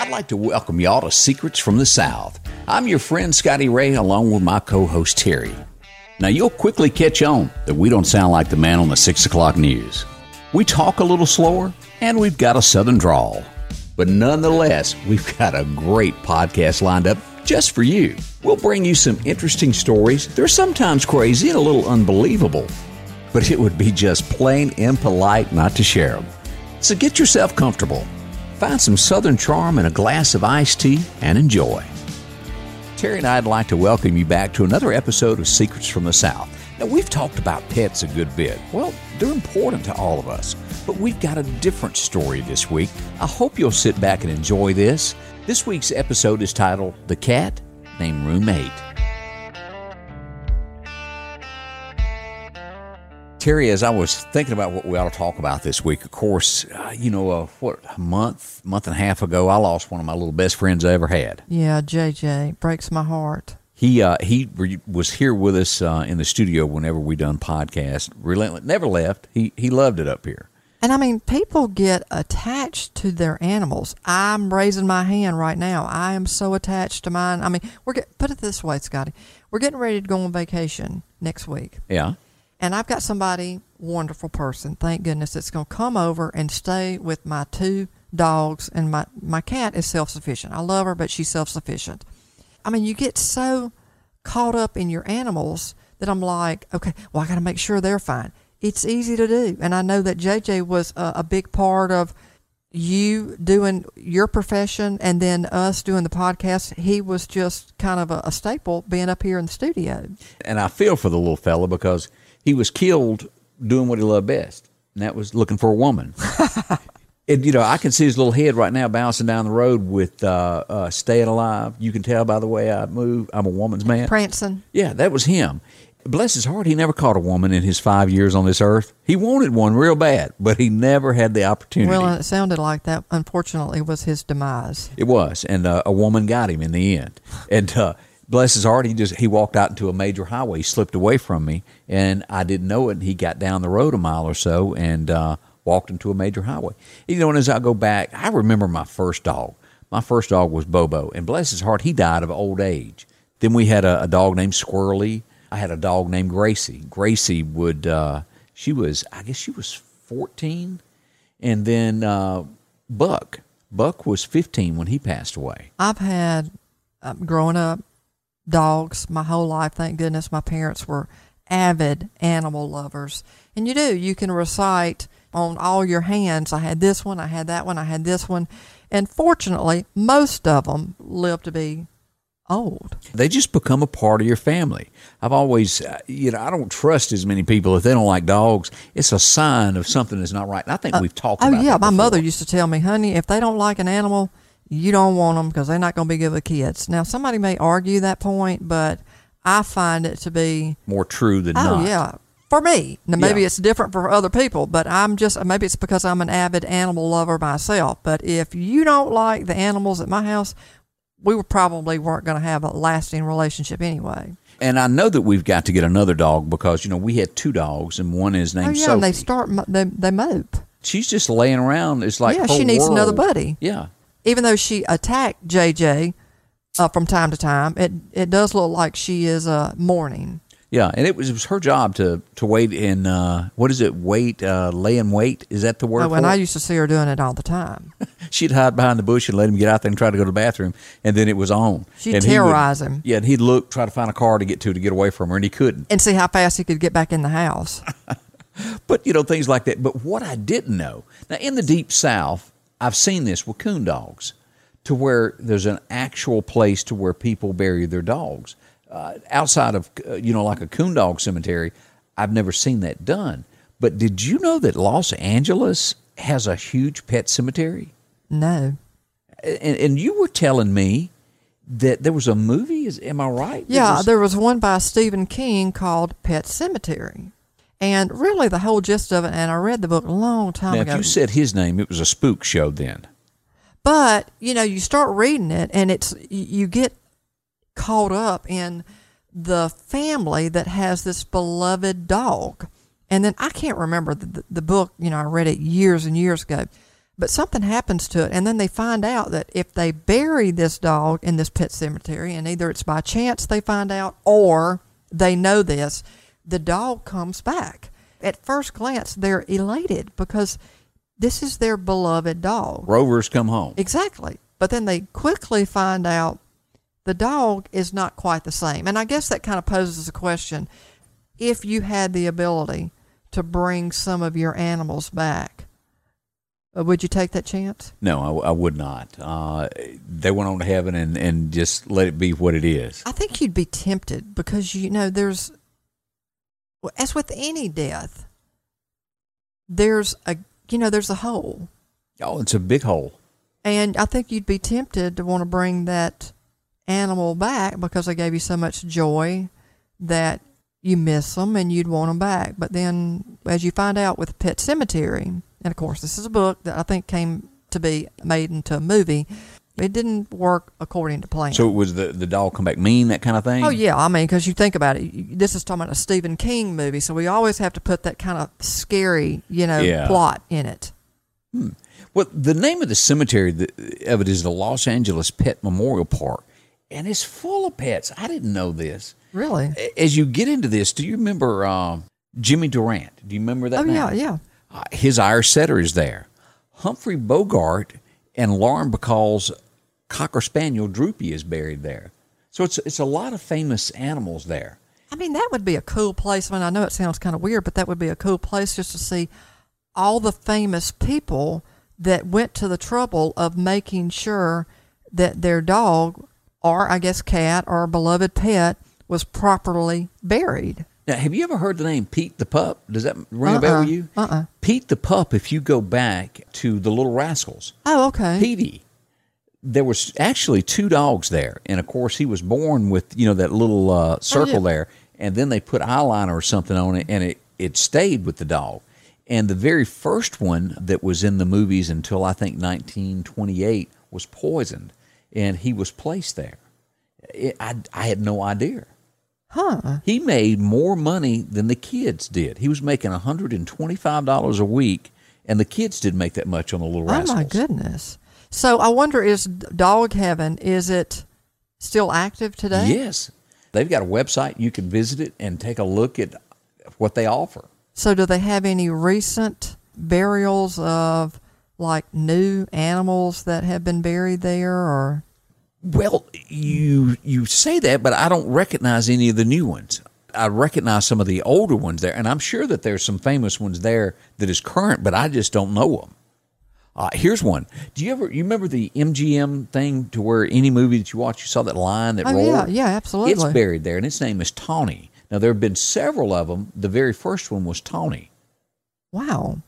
I'd like to welcome y'all to Secrets from the South. I'm your friend Scotty Ray, along with my co host Terry. Now, you'll quickly catch on that we don't sound like the man on the 6 o'clock news. We talk a little slower, and we've got a southern drawl. But nonetheless, we've got a great podcast lined up just for you. We'll bring you some interesting stories. They're sometimes crazy and a little unbelievable, but it would be just plain impolite not to share them. So get yourself comfortable. Find some Southern charm and a glass of iced tea and enjoy. Terry and I'd like to welcome you back to another episode of Secrets from the South. Now, we've talked about pets a good bit. Well, they're important to all of us, but we've got a different story this week. I hope you'll sit back and enjoy this. This week's episode is titled The Cat Named Roommate. Terry, as I was thinking about what we ought to talk about this week, of course, uh, you know, uh, what a month, month and a half ago, I lost one of my little best friends I ever had. Yeah, JJ breaks my heart. He uh, he re- was here with us uh, in the studio whenever we done podcast. Relentless, never left. He he loved it up here. And I mean, people get attached to their animals. I'm raising my hand right now. I am so attached to mine. I mean, we're get, put it this way, Scotty. We're getting ready to go on vacation next week. Yeah. And I've got somebody, wonderful person, thank goodness, that's going to come over and stay with my two dogs. And my, my cat is self sufficient. I love her, but she's self sufficient. I mean, you get so caught up in your animals that I'm like, okay, well, I got to make sure they're fine. It's easy to do. And I know that JJ was a, a big part of you doing your profession and then us doing the podcast. He was just kind of a, a staple being up here in the studio. And I feel for the little fella because he was killed doing what he loved best, and that was looking for a woman. and you know, I can see his little head right now bouncing down the road with uh, uh, "Staying Alive." You can tell by the way I move. I'm a woman's man. Prancing. Yeah, that was him. Bless his heart, he never caught a woman in his five years on this earth. He wanted one real bad, but he never had the opportunity. Well, it sounded like that. Unfortunately, was his demise. It was, and uh, a woman got him in the end. And uh, bless his heart, he just he walked out into a major highway, He slipped away from me, and I didn't know it. And he got down the road a mile or so and uh, walked into a major highway. You know, and as I go back, I remember my first dog. My first dog was Bobo, and bless his heart, he died of old age. Then we had a, a dog named Squirrely. I had a dog named Gracie. Gracie would, uh, she was, I guess she was 14. And then uh, Buck. Buck was 15 when he passed away. I've had, uh, growing up, dogs my whole life. Thank goodness my parents were avid animal lovers. And you do, you can recite on all your hands I had this one, I had that one, I had this one. And fortunately, most of them live to be old. They just become a part of your family. I've always, uh, you know, I don't trust as many people if they don't like dogs. It's a sign of something that's not right. And I think we've talked Oh yeah, my mother used to tell me, "Honey, if they don't like an animal, you don't want them because they're not going to be good with kids." Now, somebody may argue that point, but I find it to be more true than Oh not. yeah, for me. Now maybe Yeah. it's different for other people, but I'm just maybe it's because I'm an avid animal lover myself. But if you don't like the animals at my house, we were probably weren't going to have a lasting relationship anyway. And I know that we've got to get another dog because, you know, we had two dogs and one is oh, named oh yeah, Sophie. and they start they they mope. She's just laying around. It's like yeah, she needs another buddy. Yeah. Even though she attacked JJ uh, from time to time, it it does look like she is uh, mourning. Yeah, and it was, it was her job to to wait in uh, what is it? Wait, uh, lay in wait. Is that the word? Oh, and it? I used to see her doing it all the time. She'd hide behind the bush and let him get out there and try to go to the bathroom, and then it was on. She'd And he would- terrorize him. Yeah, and he'd look, try to find a car to get to to get away from her, and he couldn't. And see how fast he could get back in the house. But you know things like that. But what I didn't know now in the deep south, I've seen this with coon dogs, to where there's an actual place to where people bury their dogs. Uh, outside of uh, you know like a coon dog cemetery, I've never seen that done. But did you know that Los Angeles has a huge pet cemetery? No. And, and you were telling me that there was a movie. Is am I right? Yeah, was- there was one by Stephen King called Pet Sematary. And really, the whole gist of it, and I read the book a long time now, ago. if you said his name, it was a spook show then. but, you know, you start reading it, and it's you get caught up in the family that has this beloved dog. And then I can't remember the, the, the book, you know, I read it years and years ago. But something happens to it, and then they find out that if they bury this dog in this pet cemetery, and either it's by chance they find out or they know this, the dog comes back. At first glance, they're elated because this is their beloved dog. Rovers come home. Exactly. But then they quickly find out the dog is not quite the same. And I guess that kind of poses a question. If you had the ability to bring some of your animals back, uh, would you take that chance? No, I, I would not. Uh, they went on to heaven and, and just let it be what it is. I think you'd be tempted because, you know, there's, as with any death, there's a, you know, there's a hole. Oh, it's a big hole. And I think you'd be tempted to want to bring that animal back because they gave you so much joy that you miss them and you'd want them back. But then, as you find out with Pet Sematary, and of course, this is a book that I think came to be made into a movie. It didn't work according to plan. So it was the the dog come back mean that kind of thing. Oh yeah, I mean, because you think about it, this is talking about a Stephen King movie, so we always have to put that kind of scary, you know, Yeah. plot in it. Well, the name of the cemetery of it is the Los Angeles Pet Memorial Park, and it's full of pets. I didn't know this. Really? As you get into this, do you remember uh, Jimmy Durante? Do you remember that? Oh name? yeah, yeah. Uh, his Irish setter is there. Humphrey Bogart and Lauren Bacall's Cocker Spaniel Droopy is buried there. So it's it's a lot of famous animals there. I mean, that would be a cool place. I mean, I know it sounds kind of weird, but that would be a cool place just to see all the famous people that went to the trouble of making sure that their dog, or I guess cat, or beloved pet, was properly buried. Now, have you ever heard the name Pete the Pup? Does that ring a bell uh-uh. with you? Uh-uh. Pete the Pup, if you go back to the Little Rascals, Oh, okay. Petey, there was actually two dogs there. And of course, he was born with, you know, that little uh, circle yeah. there. And then they put eyeliner or something on it, and it, it stayed with the dog. And the very first one that was in the movies until I think 1928 was poisoned, and he was placed there. It, I, I had no idea. Huh. He made more money than the kids did. He was making $125 a week, and the kids didn't make that much on the Little Oh Rascals. my goodness. So I wonder, is Dog Heaven is it still active today? Yes. They've got a website. You can visit it and take a look at what they offer. So do they have any recent burials of like new animals that have been buried there, or? Well, you you say that, but I don't recognize any of the new ones. I recognize some of the older ones there, and I'm sure that there's some famous ones there that is current, but I just don't know them. Uh, here's one. Do you ever you remember the MGM thing to where any movie that you watch, you saw that line that Oh rolled? yeah, yeah, absolutely. It's buried there, and its name is Tawny. Now there have been several of them. The very first one was Tawny, Wow.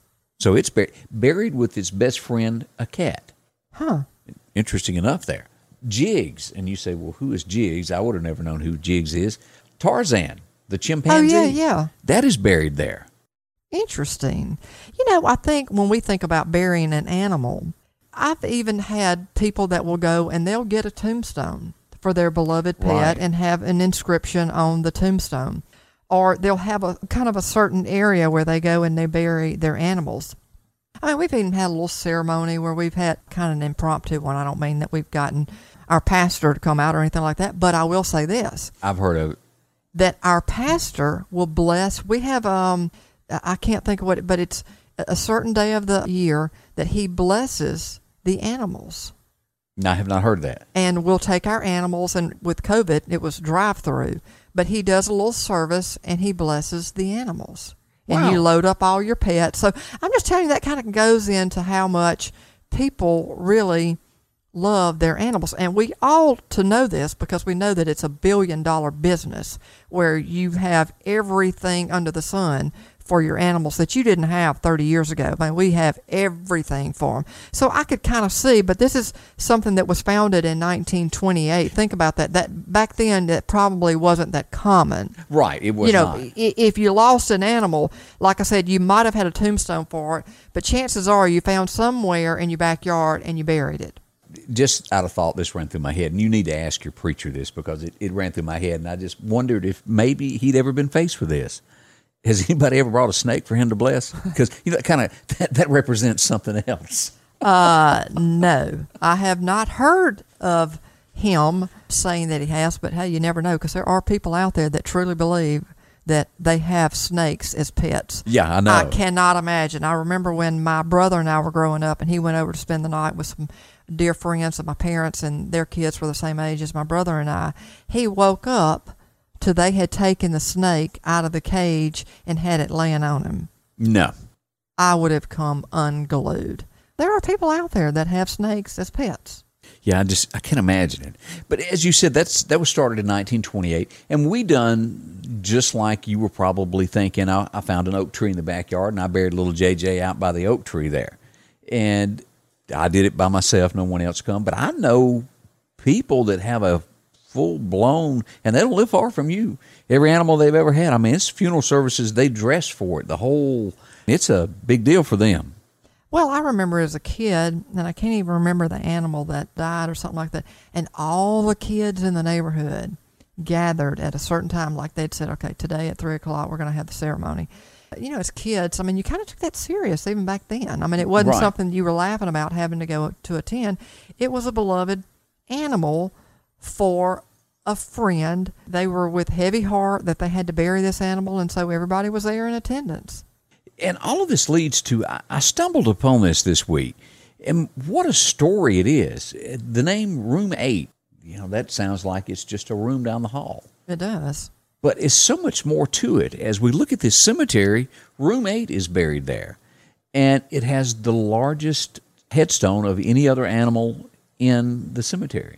so it's buried, buried with its best friend, a cat. Huh. Interesting enough, there. Jiggs, and you say, well, who is Jiggs? I would have never known who Jiggs is. Tarzan, the Oh chimpanzee. yeah, yeah. That is buried there. Interesting. You know, I think when we think about burying an animal, I've even had people that will go and they'll get a tombstone for their beloved pet Right. and have an inscription on the tombstone. Or they'll have a kind of a certain area where they go and they bury their animals. I mean, we've even had a little ceremony where we've had kind of an impromptu one. I don't mean that we've gotten our pastor to come out or anything like that, but I will say this I've heard of it. that our pastor will bless. We have um I can't think of what, it, but it's a certain day of the year that he blesses the animals. No, I have not heard that. And we'll take our animals, and with COVID, it was drive through. But he does a little service and he blesses the animals. Wow. And you load up all your pets. So I'm just telling you that kind of goes into how much people really love their animals. And we ought to know this because we know that it's a billion dollar business where you have everything under the sun for your animals that you didn't have 30 years ago. I mean, we have everything for them. So I could kind of see, but this is something that was founded in 1928. Think about that. That back then, that probably wasn't that common Right, it was you know, not. if you lost an animal, like I said, you might have had a tombstone for it, but chances are you found somewhere in your backyard and you buried it. just out of thought, this ran through my head, and you need to ask your preacher this because it, it ran through my head, and I just wondered if maybe he'd ever been faced with this. Has anybody ever brought a snake for him to bless? Because you know, kind of that, that represents something else. Uh, no, I have not heard of him saying that he has, but hey, you never know because there are people out there that truly believe that they have snakes as pets. Yeah, I know. I cannot imagine. I remember when my brother and I were growing up, and he went over to spend the night with some dear friends of my parents, and their kids were the same age as my brother and I. He woke up to they had taken the snake out of the cage and had it laying on him. No. I would have come unglued. There are people out there that have snakes as pets. Yeah, I just I can't imagine it. But as you said, that's that was started in 1928, and we done just like you were probably thinking. I, I found an oak tree in the backyard, and I buried little JJ out by the oak tree there, and I did it by myself. No one else come, but I know people that have a full blown, and they don't live far from you. Every animal they've ever had. I mean, it's funeral services. They dress for it. The whole. It's a big deal for them. Well, I remember as a kid, and I can't even remember the animal that died or something like that, and all the kids in the neighborhood gathered at a certain time, like they'd said, okay, today at three o'clock we're going to have the ceremony. You know, as kids, I mean, you kind of took that serious even back then. I mean, it wasn't Right. something you were laughing about having to go to attend. It was a beloved animal for a friend. They were with heavy heart that they had to bury this animal, and so everybody was there in attendance. and all of this leads to I, stumbled upon this this week and what a story it is the name room 8 you know that sounds like it's just a room down the hall It does. but it's so much more to it as we look at this cemetery room 8 is buried there and it has the largest headstone of any other animal in the cemetery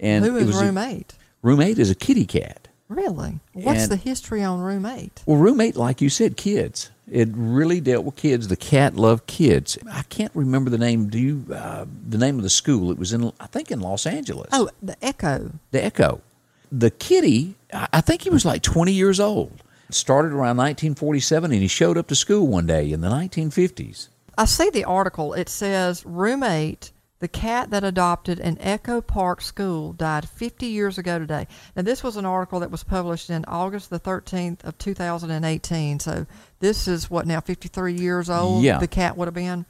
and Who is was a- room eight? room 8 is a kitty cat Really? What's And- the history on room eight? Well, roommate, like you said, kids. It really dealt with kids. The cat loved kids. I can't remember the name. Do you? Uh, the name of the school? It was in, I think, in Los Angeles. Oh, the Echo. the Echo. The kitty. I think he was like 20 years old. Started around 1947, and he showed up to school one day in the 1950s. I see the article. It says roommate eight, the cat that adopted an Echo Park school died 50 years ago today. Now, this was an article that was published in August the 13th of 2018. So this is what now 53 years old. Yeah. The cat would have been,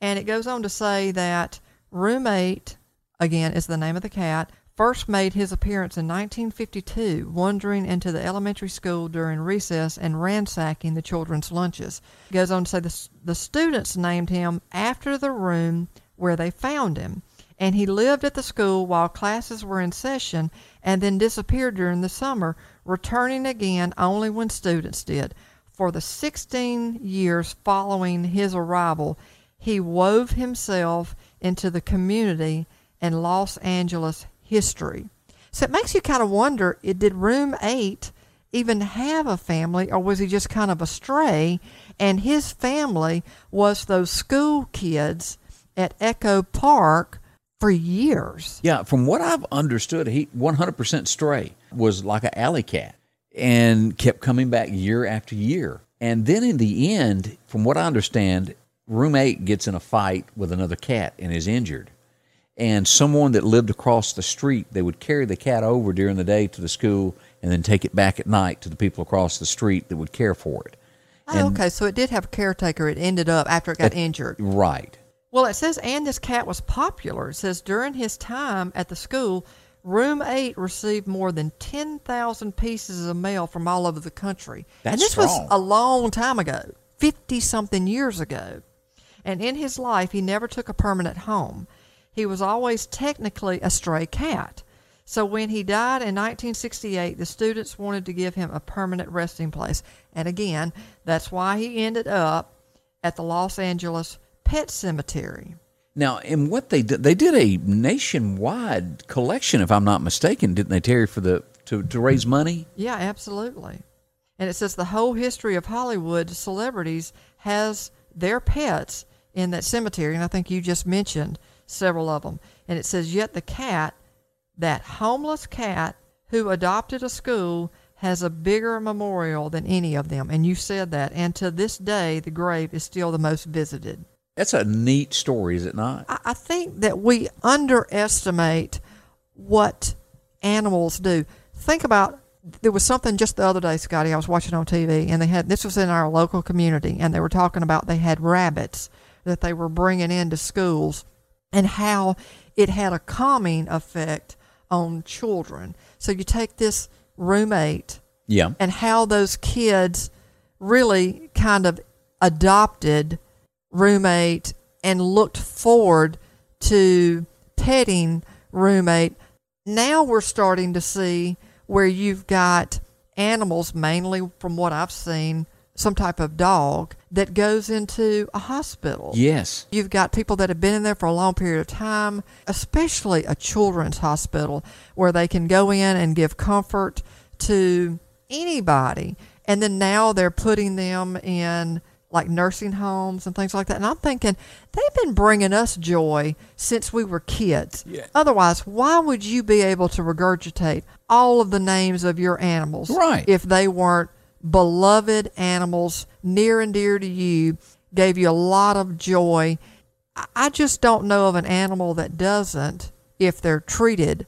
and it goes on to say that roommate, again is the name of the cat. First made his appearance in 1952, wandering into the elementary school during recess and ransacking the children's lunches. It goes on to say the, the students named him after the room where they found him, and he lived at the school while classes were in session and then disappeared during the summer, returning again only when students did. For the 16 years following his arrival, he wove himself into the community and Los Angeles history. So it makes you kind of wonder it, did Room 8 even have a family, or was he just kind of a stray? And his family was those school kids at Echo Park for years. Yeah, from what I've understood, he 100% stray was like an alley cat and kept coming back year after year. And then in the end, from what I understand, room 8 gets in a fight with another cat and is injured. And someone that lived across the street, they would carry the cat over during the day to the school and then take it back at night to the people across the street that would care for it. Oh, okay, so it did have a caretaker. It ended up after it got injured. Right. Well, it says, and this cat was popular. It says during his time at the school, Room 8 received more than 10,000 pieces of mail from all over the country. That's and this strong. was a long time ago, 50 something years ago. And in his life, he never took a permanent home. He was always technically a stray cat. So when he died in 1968, the students wanted to give him a permanent resting place. And again, that's why he ended up at the Los Angeles Pet Cemetery. Now, and what they did, they did a nationwide collection, if I'm not mistaken, didn't they, Terry, for the to, to raise money? Yeah, absolutely. And it says the whole history of Hollywood celebrities has their pets in that cemetery. And I think you just mentioned several of them. And it says, yet the cat, that homeless cat who adopted a school, has a bigger memorial than any of them. And you said that. And to this day, the grave is still the most visited. That's a neat story, is it not? I, I think that we underestimate what animals do. Think about there was something just the other day, Scotty. I was watching on TV, and they had this was in our local community, and they were talking about they had rabbits that they were bringing into schools and how it had a calming effect on children. So you take this roommate Yeah. and how those kids really kind of adopted roommate and looked forward to petting roommate. Now we're starting to see where you've got animals, mainly from what I've seen, some type of dog that goes into a hospital. Yes. You've got people that have been in there for a long period of time, especially a children's hospital where they can go in and give comfort to anybody. And then now they're putting them in like nursing homes and things like that. And I'm thinking they've been bringing us joy since we were kids. Yeah. Otherwise, why would you be able to regurgitate all of the names of your animals Right. if they weren't beloved animals near and dear to you, gave you a lot of joy? I- I just don't know of an animal that doesn't, if they're treated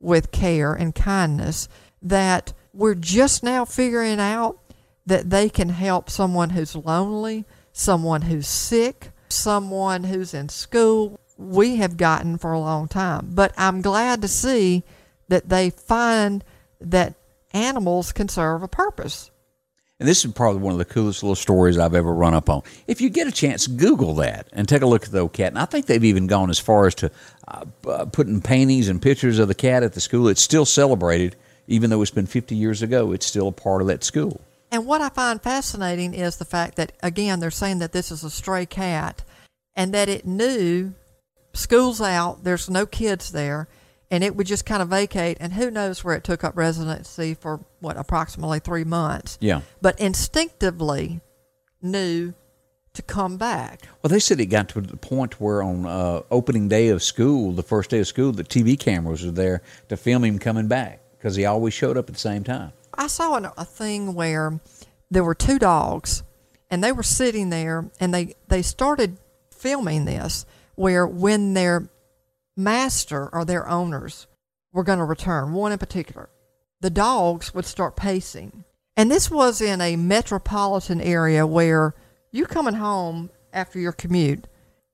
with care and kindness, that we're just now figuring out that they can help someone who's lonely, someone who's sick, someone who's in school. We have gotten for a long time. But I'm glad to see that they find that animals can serve a purpose. And this is probably one of the coolest little stories I've ever run up on. If you get a chance, Google that and take a look at the cat. And I think they've even gone as far as to uh, uh, putting paintings and pictures of the cat at the school. It's still celebrated, even though it's been 50 years ago. It's still a part of that school. And what I find fascinating is the fact that, again, they're saying that this is a stray cat and that it knew school's out, there's no kids there, and it would just kind of vacate. And who knows where it took up residency for what, approximately three months. Yeah. But instinctively knew to come back. Well, they said it got to the point where on uh, opening day of school, the first day of school, the TV cameras were there to film him coming back because he always showed up at the same time. I saw an, a thing where there were two dogs, and they were sitting there, and they they started filming this where when their master or their owners were going to return, one in particular, the dogs would start pacing, and this was in a metropolitan area where you coming home after your commute.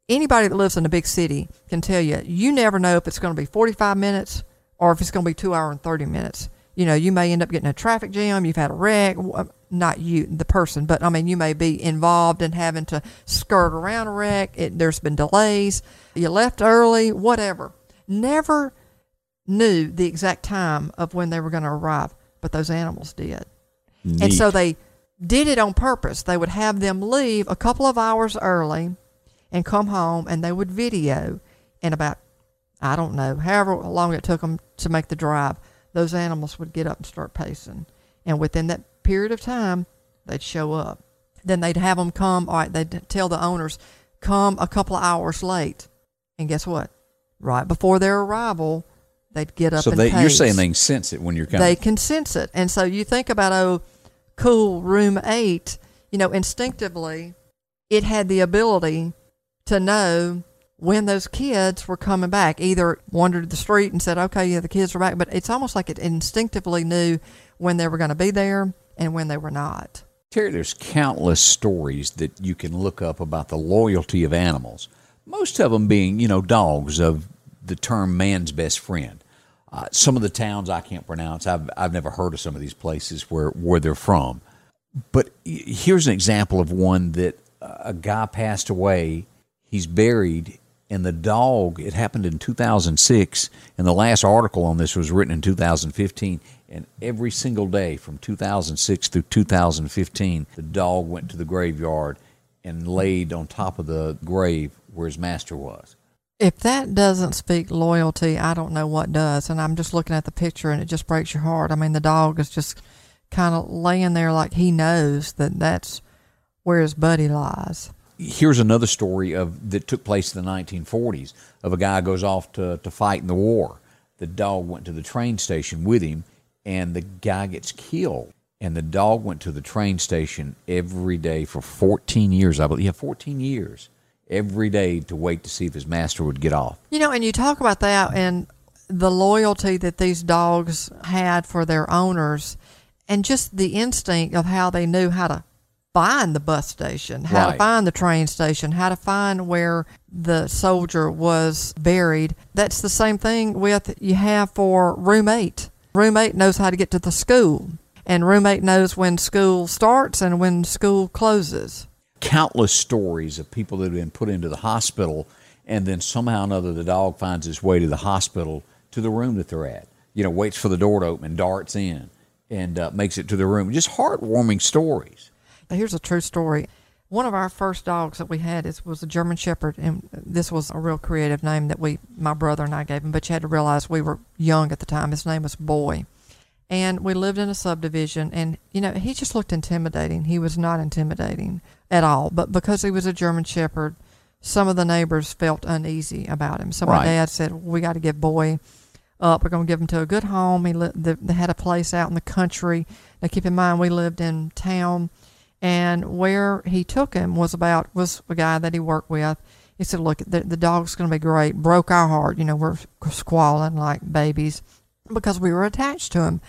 Anybody that lives in a big city can tell you you never know if it's going to be 45 minutes or if it's going to be two hour and 30 minutes. You know, you may end up getting a traffic jam. You've had a wreck. Uh, not you, the person, but I mean, you may be involved in having to skirt around a wreck. It, there's been delays. You left early, whatever. Never knew the exact time of when they were going to arrive, but those animals did. And so they did it on purpose. They would have them leave a couple of hours early and come home, and they would video. in about, I don't know, however long it took them to make the drive, those animals would get up and start pacing. And within that period of time, they'd show up. Then they'd have them come, all right, they'd tell the owners, come a couple of hours late. And guess what? Right before their arrival, they'd get up so and they, you're saying they can sense it when you're coming. they can sense it. And so you think about, oh, cool, room eight, you know, instinctively, it had the ability to know when those kids were coming back. Either wandered the street and said, okay, yeah, the kids are back. But it's almost like it instinctively knew when they were going to be there and when they were not. Terry, there's countless stories that you can look up about the loyalty of animals. Most of them being, you know, dogs of the term man's best friend. Uh, some of the towns I can't pronounce. I've I've never heard of some of these places where where they're from. But here's an example of one that uh, a guy passed away. He's buried, and the dog. It happened in 2006, and the last article on this was written in 2015. And every single day from 2006 through 2015, the dog went to the graveyard and laid on top of the grave where his master was. If that doesn't speak loyalty, I don't know what does. And I'm just looking at the picture and it just breaks your heart. I mean, the dog is just kind of laying there like he knows that that's where his buddy lies. Here's another story of that took place in the 1940s of a guy goes off to, to fight in the war. The dog went to the train station with him, and the guy gets killed. And the dog went to the train station every day for 14 years. I believe, yeah, 14 years, every day to wait to see if his master would get off. You know, and you talk about that and the loyalty that these dogs had for their owners and just the instinct of how they knew how to find the bus station, how Right. to find the train station, how to find where the soldier was buried. That's the same thing with you have for roommate. Roommate knows how to get to the school, and roommate knows when school starts and when school closes. Countless stories of people that have been put into the hospital, and then somehow or another the dog finds its way to the hospital to the room that they're at. You know, waits for the door to open, darts in, and uh, makes it to the room. Just heartwarming stories. Here's a true story. One of our first dogs that we had is, was a German Shepherd, and this was a real creative name that we, my brother and I gave him. But you had to realize we were young at the time. His name was Boy, and we lived in a subdivision. And you know, he just looked intimidating. He was not intimidating at all, but because he was a German Shepherd, some of the neighbors felt uneasy about him. So my Right. dad said, "We got to give Boy up. We're going to give him to a good home. He li- they had a place out in the country. Now keep in mind we lived in town, and where he took him was about was a guy that he worked with. He said, "Look, the, the dog's going to be great." Broke our heart. You know, we're squalling like babies because we were attached to him.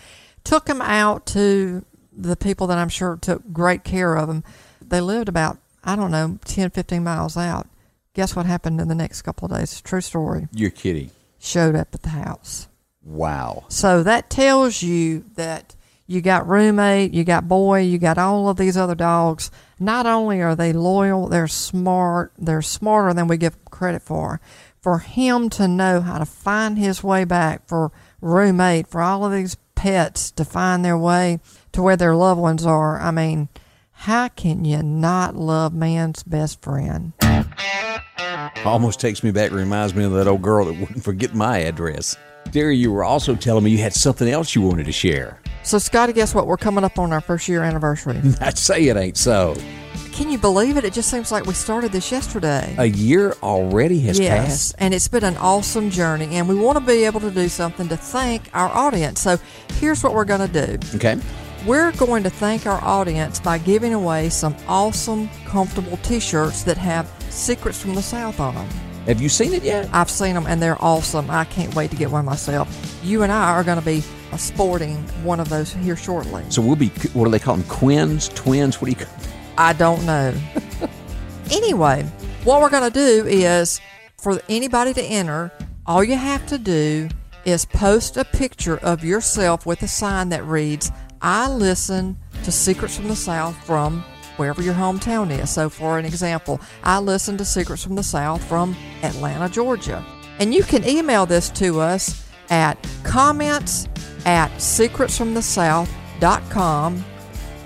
Took him out to the people that I'm sure took great care of him. They lived about I don't know 10, 15 miles out. Guess what happened in the next couple of days? True story. You're kidding. Showed up at the house. Wow. So that tells you that you got roommate, you got boy, you got all of these other dogs. Not only are they loyal, they're smart, they're smarter than we give credit for. For him to know how to find his way back, for roommate, for all of these pets to find their way to where their loved ones are, I mean, how can you not love man's best friend? Almost takes me back, reminds me of that old girl that wouldn't forget my address. Terry, you were also telling me you had something else you wanted to share. So, Scotty, guess what? We're coming up on our first year anniversary. I'd say it ain't so. Can you believe it? It just seems like we started this yesterday. A year already has yes, passed. and it's been an awesome journey, and we want to be able to do something to thank our audience. So, here's what we're going to do Okay. we're going to thank our audience by giving away some awesome, comfortable t shirts that have Secrets from the South on them. Have you seen it yet? I've seen them, and they're awesome. I can't wait to get one myself. You and I are going to be sporting one of those here shortly. So we'll be, what do they call them? Quins? Twins? What do you call I don't know. anyway, what we're going to do is for anybody to enter, all you have to do is post a picture of yourself with a sign that reads, I listen to Secrets from the South from wherever your hometown is. So, for an example, I listen to Secrets from the South from Atlanta, Georgia. And you can email this to us at comments at secretsfromthesouth.com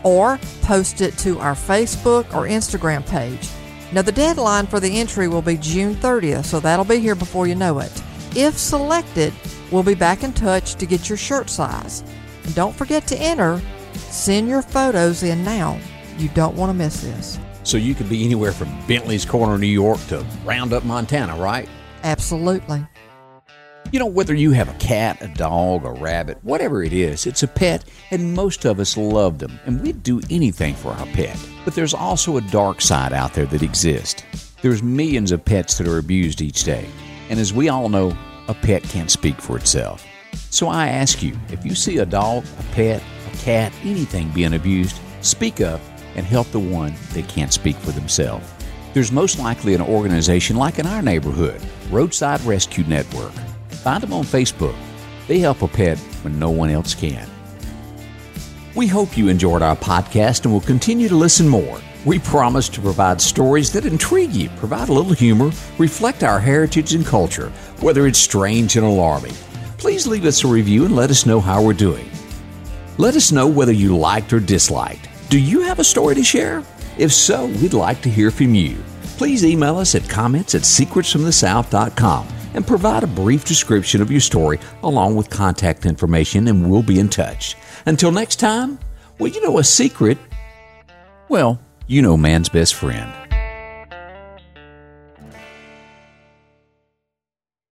or post it to our Facebook or Instagram page. Now, the deadline for the entry will be June 30th, so that'll be here before you know it. If selected, we'll be back in touch to get your shirt size. And don't forget to enter. Send your photos in now. You don't want to miss this. So you could be anywhere from Bentley's Corner, New York to Roundup, Montana, right? Absolutely. You know, whether you have a cat, a dog, a rabbit, whatever it is, it's a pet, and most of us love them, and we'd do anything for our pet. But there's also a dark side out there that exists. There's millions of pets that are abused each day, and as we all know, a pet can't speak for itself. So I ask you, if you see a dog, a pet, a cat, anything being abused, speak up and help the one that can't speak for themselves. There's most likely an organization like in our neighborhood, Roadside Rescue Network. Find them on Facebook. They help a pet when no one else can. We hope you enjoyed our podcast and will continue to listen more. We promise to provide stories that intrigue you, provide a little humor, reflect our heritage and culture, whether it's strange and alarming. Please leave us a review and let us know how we're doing. Let us know whether you liked or disliked. Do you have a story to share? If so, we'd like to hear from you. Please email us at comments at secretsfromthesouth.com and provide a brief description of your story along with contact information, and we'll be in touch. Until next time, well, you know a secret. Well, you know man's best friend.